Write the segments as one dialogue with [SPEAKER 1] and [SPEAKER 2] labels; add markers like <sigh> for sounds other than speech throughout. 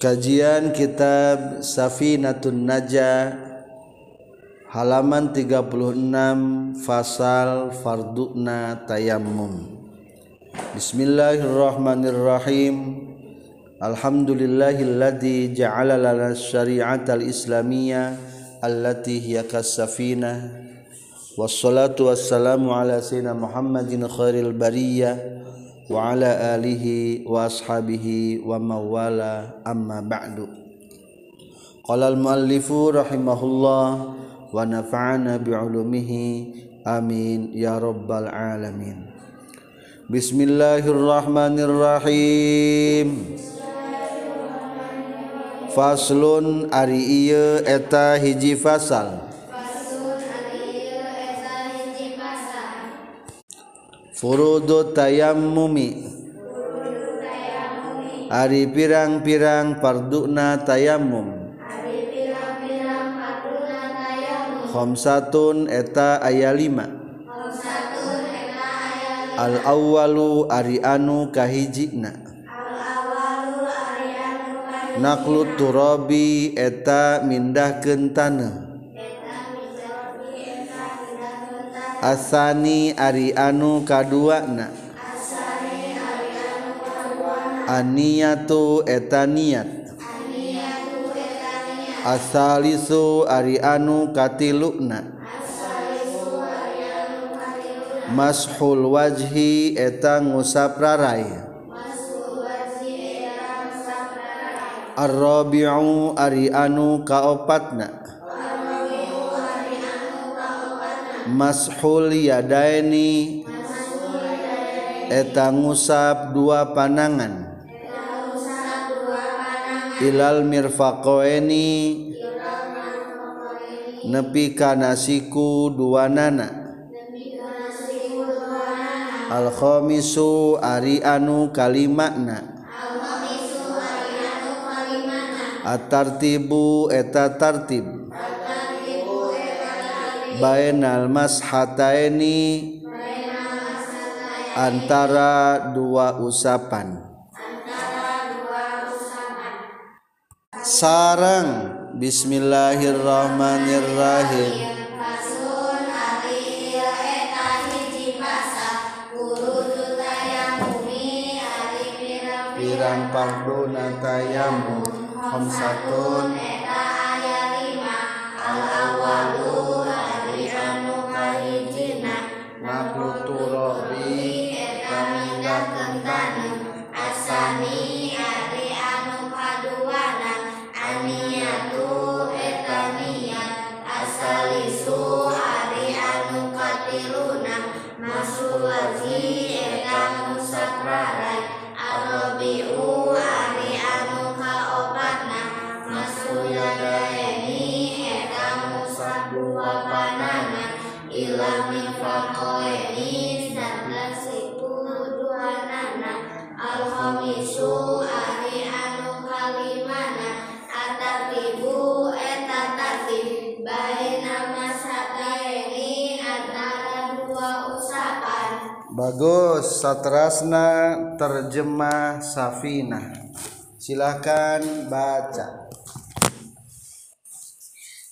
[SPEAKER 1] Kajian Kitab Safinatun Naja halaman 36 fasal farduna tayammum. Bismillahirrahmanirrahim. Alhamdulillahilladzi ja'ala lana syari'atal islamiyah allati hiya kas-safinah. Wassalatu wassalamu ala sayyidina Muhammadin khairil bariyah wa ala alihi wa ashabihi wa mawala amma ba'du qala al muallifu rahimahullah wa nafa'ana bi'ulumihi amin ya rabbal alamin bismillahirrahmanirrahim faslun ari ieu eta hiji fasal Furudu tayammumi. Ari pirang-pirang parduna tayammum. Khamsatun eta aya lima. Al-awwalu ari anu kahijina. Al-awwalu Naklu turabi eta mindahkeun taneuh asani Ari anu kaduana aniatu etaniat asalisu Ari anu katilukna mashul wajhi eta ngusap rarai. Ar-rabi'u ari anu kaopatna Mashul yadaini eta ngusap dua panangan. Ilal mirfaqaini nepi kana siku dua nana. Al khamisu ari anu kalimakna at-tartibu eta tartib bainal mashataini antara dua usapan. Sarang. Bismillahirrahmanirrahim. Pirang parduna tayammum khamsatun bagus satrasna terjemah Safina. Silakan baca.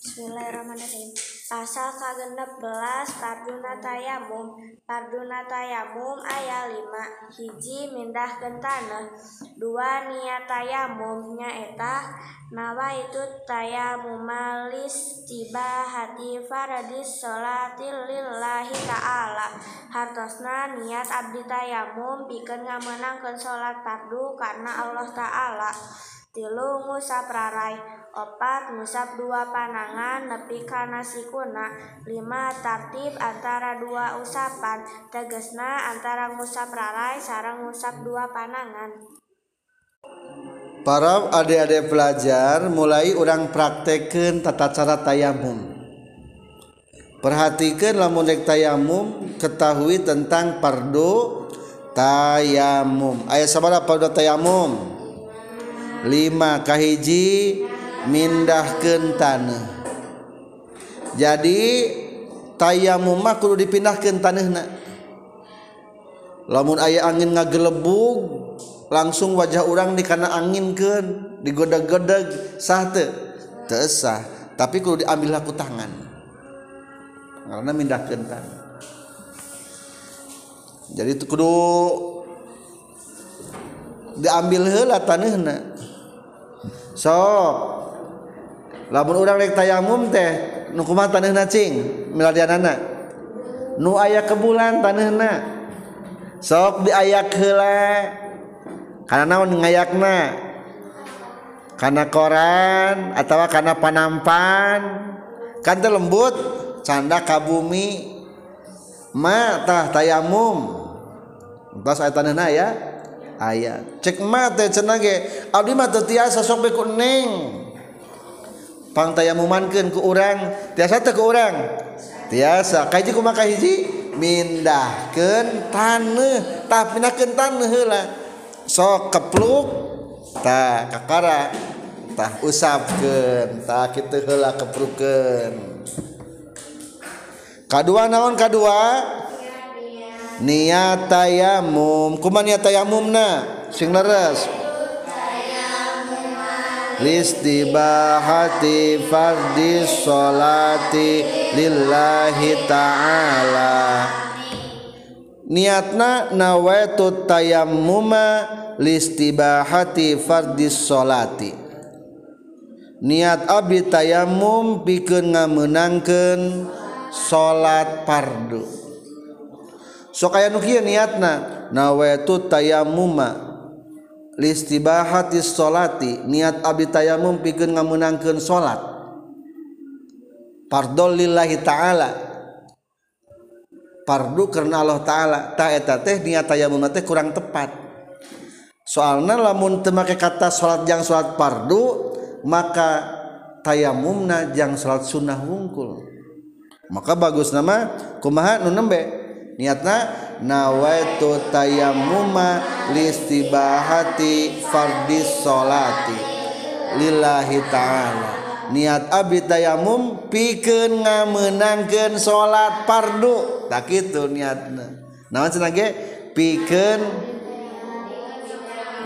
[SPEAKER 2] Bismillahirrahmanirrahim. Pasal kagenep belas Parduna Tayamum. Parduna Tayamum ayat 5 hiji mindah tanah dua niat tayamum nyaeta nawa itu tayamum malis tiba hati faradis sholatil lillahi ta'ala. Hartosna niat abdi tayamum bikin ngamenangkan sholat fardu karena Allah ta'ala. Tilu ngusap rarai opat ngusap dua panangan nepi kana sikuna lima tartib antara dua usapan. Tegesna antara ngusap rarai sarang ngusap dua panangan.
[SPEAKER 1] Para adik-adik pelajar mulai orang praktekkan tata cara tayamum. Perhatikan lamunek tayamum ketahui tentang pardo tayamum. Ayat sabara pardo tayamum? Lima kahiji mindahkan tanah. Jadi tayamumah kudu dipindahkan tanahna. Lamun ayah angin ngagelebug langsung wajah orang dikana anginkan digoda-godeg sah teu? Teu tapi kudu diambil aku tangan. Karena mindahkeun tangan jadi itu kudu diambil heula tanahna. So lamun orang rek tayamum teh nu kumaha taneuhna cing? Miladianana. Nu aya kebulan taneuhna sok diayak heula. Karena naon ngayakna? Karena koran atau karena panampan. Kan teh lembut canda ka bumi. Ma tah tayamum. Tos aya taneuhna ya aya. Cek ma teh cenah ge. Abdi mah teu tiasa sok beku neng. pantayamumankan ku urang. Tiasa teh ku urang? Tiasa. Kaji ku maka hiji? Mindahkeun taneuh. Tah pindahkeun taneuh heula sok kepluk tah kakara tah usapkeun tah kitu heula keprukeun kadua naon kadua? Niat tayamum kumaha niat tayamumna sing leres. Listibahati fardhi sholati lillahi ta'ala. Niatna nawaitu tayammuma listibahati fardhi sholati. Niat abdi tayammum pikeun ngamenangkeun salat fardu. Sok aya nu kieu niatna? Nawaitu tayammuma listibahati sholati niat abdi tayamum pikeun ngameunangkeun salat pardol lillahi taala. Pardu karena Allah taala. Ta eta teh niat tayamum teh kurang tepat. Soalna lamun teu make kata salat jang salat pardu maka tayamumna jang salat sunnah wungkul. Maka bagus nama kumaha nu nembe? Niatna nawaitu tayammuma listibahati fardis solati. Lillahi ta'ala. Niat abdi tayamum pikeun ngamenangkeun salat fardu. Tak kitu niatna. Naon cenah ge? Pikeun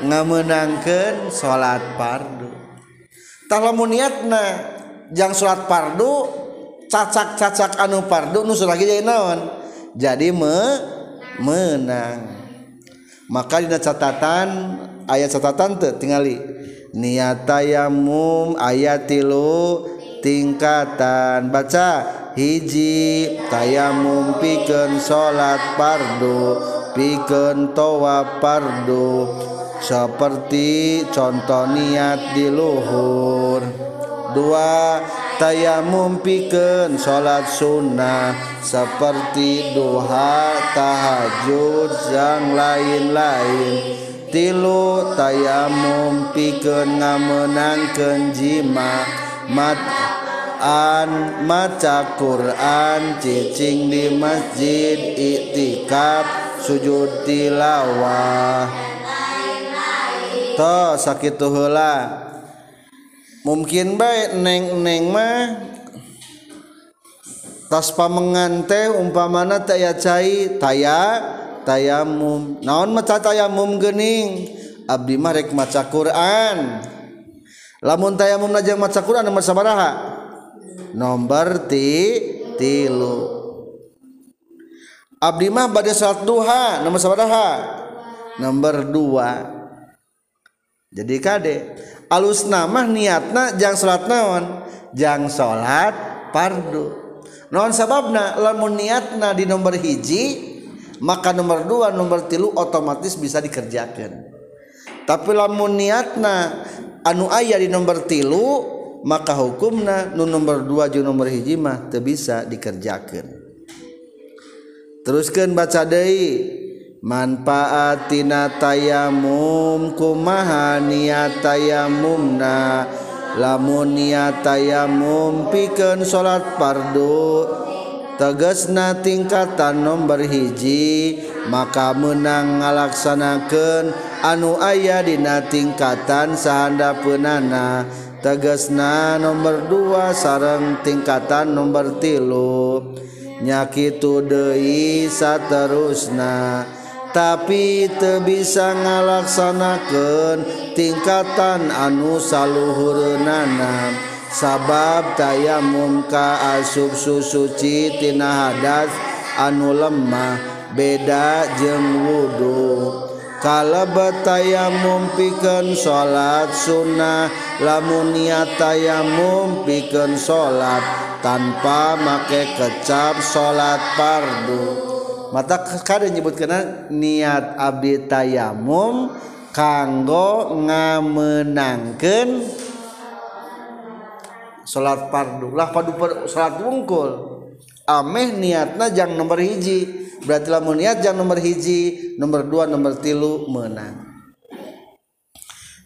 [SPEAKER 1] ngamenangkeun salat fardu. Tah lamun niatna jang salat fardu cacak-cacak anu fardu nu lagi jadi naon? Jadi me menang. Maka dina catatan ayat catatan tuh tingali. Niat tayamum ayat tilu tingkatan. Baca hiji tayamum pikeun salat fardu pikeun tawaf fardu seperti contoh niat di luhur. Dua tayamum pikeun salat sunnah seperti duha tahajud yang lain-lain. Tilu tayamum pikeun ngamenangkeun jima mat an maca Quran cicing di masjid itikaf sujud tilawah. To sakitu heula. mungkin baik neng-neng mah tas pamengan teh umpamana taya cai taya tayamum naon maca tayamum gening abdi mah rek maca Quran. Lamun tayamum najang maca Quran nomor sabaraha? Nomor ti tilu. Abdi mah badhe salat duha nomor sabaraha? Nomor dua. Jadi kade alus nama niatna jang salat naon? Jang salat pardu non sababna? Lamun niatna di nomor hiji maka nomor dua nomor tilu otomatis bisa dikerjakan tapi lamun niatna anu ayah di nomor tilu maka hukumna nu nomor dua jeung nomor hiji mah teu bisa dikerjakan teruskan baca deui. manfaatina tayamum kumaha niat tayamumna lamun niat tayamum pikeun salat fardu tegesna tingkatan nomor hiji maka menang ngalaksanakeun anu aya dina tingkatan sahandapeunana tegesna nomor dua sarang tingkatan nomor tilu. Nyakitu deui saterusna. tapi te bisa ngalaksanakan tingkatan anu saluhurunana sabab tayamum ka asub susuci tina hadas anu lemah beda jeng wudhu kalebet tayamum pikeun salat sunnah lamun niat tayamum pikeun salat tanpa make kecap salat fardu. Mata kada nyebutkeun niat abdi tayamum kanggo ngamenangkeun salat fardu. Lah padu salat wungkul. Ameh niatna jang nomor hiji. Berarti lamun niat jangan nomor hiji nomor dua nomor tilu menang.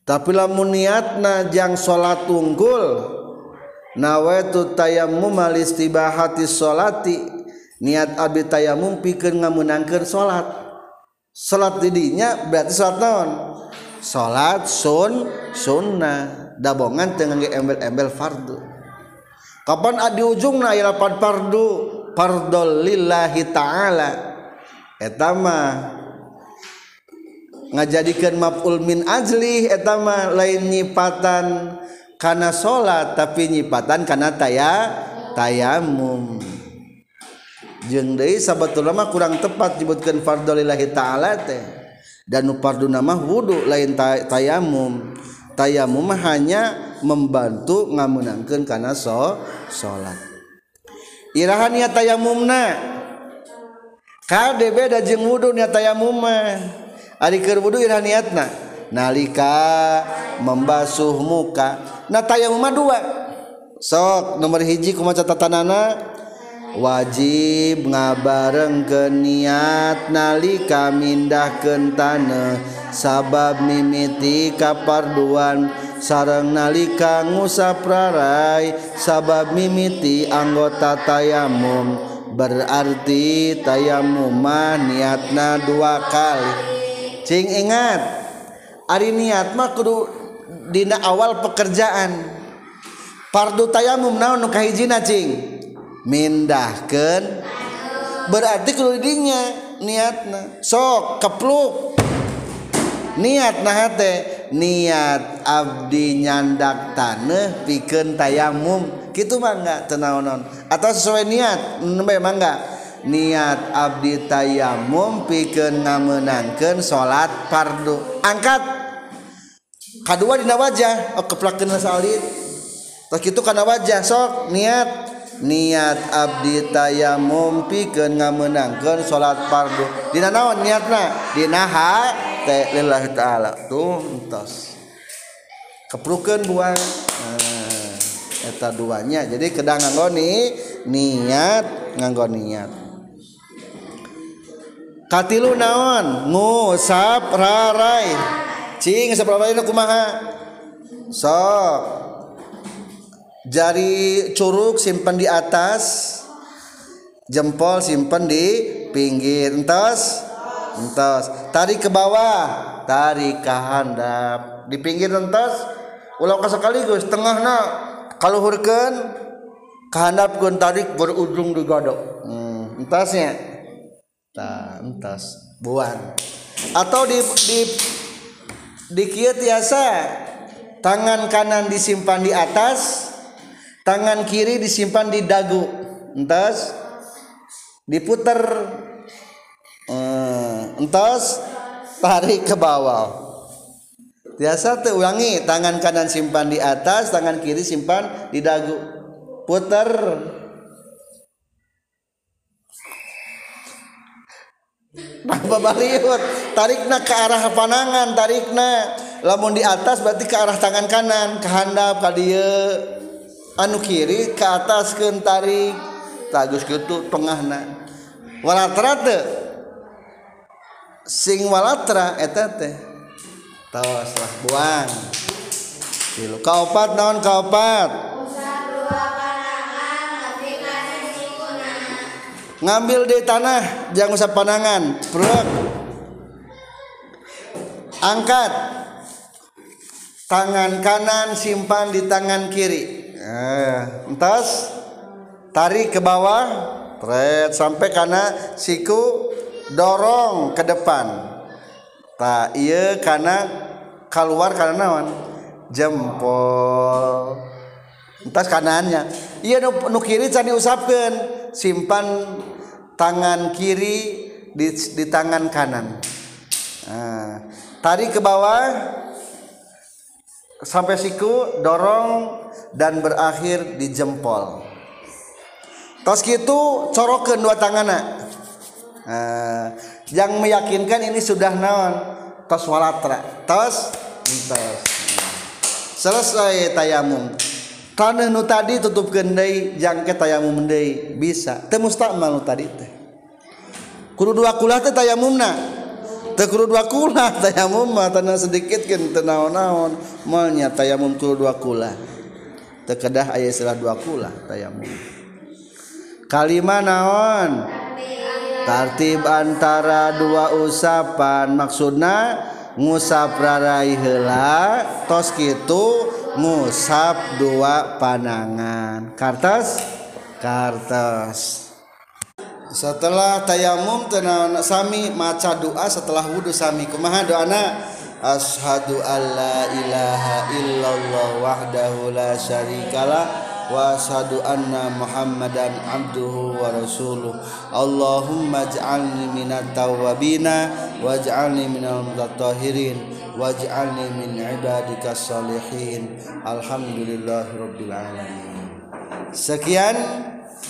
[SPEAKER 1] Tapi lamun niatna jang sholat unggul nawaitu tayammum alistibahati sholati niat abdi tayammum pikeun ngameunangkeun sholat sholat didinya berarti sholat naon? Sholat sun sunnah. Dabongan tengah embel-embel fardu. Kapan adi ujungna aya lapan fardu? Fardol lillahi ta'ala. Etama ngajadikan maf'ul min ajli etama lain nyipatan karena salat tapi nyipatan karena taya tayamum jeung deui sabatul mah kurang tepat disebutkeun fardhu lillahi taala teh. Dan nu fardu nama wudu lain tayamum. Tayamum hanya membantu ngameunangkeun kana so salat iraha nia tayamumna kade beda jeung wudu niat tayamum mah. Ari keur wudu iraha niatna nalika membasuh muka. Nah tayamum mah dua. Sok nomor hiji kumaha catatanana wajib ngabareng ke niat nalika mindah kentane sabab mimiti kaparduan sarang nalika ngusap rarai. Sabab mimiti anggota tayamum berarti tayamumah niatna dua kali. Cing ingat ari niat mah kudu dina awal pekerjaan. Pardu tayamum naon nu kahijina cing? mindahkan berarti keludingnya niatna. Sok kepluk. Niat nah teh niat abdi nyandak tanah pikeun tayamum. Gitu mangga teu naonon atau sesuai niat? Nembe mangga niat abdi tayamum pikeun ngamenangkeun salat fardu. Angkat. Kadua dina wajah. Oh keplakeun salid tah kitu kana wajah sok. Niat. niat Abdi tayamum pikeun ngamenangkeun salat fardu. Dina naon niatna? Dina hate lillahi taala. Tuh entos. Keprukeun buang. Nah, eta duanya. Jadi kedang nganggoni niat nganggo niat. Katilu naon? Ngusap rarai. Cing sapramaha kumaha? Sok. jari curug simpen di atas jempol simpen di pinggir. Entos entos. Tarik ke bawah tarik ke handap. Di pinggir entos ulah ka sekaligus tengahna kaluhurkeun ka handapkeun tarik berujung di godok. Hmm, entosnya. Tah entos. Buang atau di di di kieu tiasa tangan kanan disimpan di atas tangan kiri disimpan di dagu. Entas. Diputer. Hmm, entas tarik ke bawah. Biasa tuh ulangi. Tangan kanan simpan di atas tangan kiri simpan di dagu. Putar babaliut tarikna ke arah panangan tarikna. Lamun di atas berarti ke arah tangan kanan ke handap ka dieu anu kiri ke atas ke tarik tagus gitu tengah na walatra te sing walatra eta teh. Tos lah buang. Tilu kaopat naon kaopat? Ngambil di tanah jangan usah panangan prek. Angkat. Tangan kanan simpan di tangan kiri. eh, entas tarik ke bawah tret sampai karena siku dorong ke depan. Tak iya karena keluar karena naon? Jempol. Entas kanannya iya nu, nu kiri can diusapkan simpan tangan kiri di, di tangan kanan. Nah, tarik ke bawah sampai siku dorong dan berakhir di jempol. Tos gitu corokin dua tangan nah, eh, yang meyakinkan ini sudah naon? Tos walatra. Tos tos. Selesai tayamum. Tanah nu tadi tutup gendai jangke tayamum mendai bisa. Temustamal nu tadi teh. Kudu dua kulah teh tayamumna. Kudu dua kulah <laughs> tayamum mah tanah sedikit kan teu naon-naon moal nya tayamum kudu dua kulah teu kedah aya istilah dua kulah tayamum. Kalimah naon? Tartib. Antara dua usapan. Maksudna ngusap rarai heula tos kitu ngusap dua panangan kartas? Kartas setelah tayamum tenaon sami maca doa setelah wudhu sami. Kumaha doana? Ashadu alla ilaha illallah wahdahu la syarikalah wa ashadu anna muhammadan abduhu wa rasuluh. Allahumma ja'alni minat tawabina waj'alni minal mutatahirin waj'alni min ibadika salihin. Alhamdulillahi rabbil alamin. Sekian.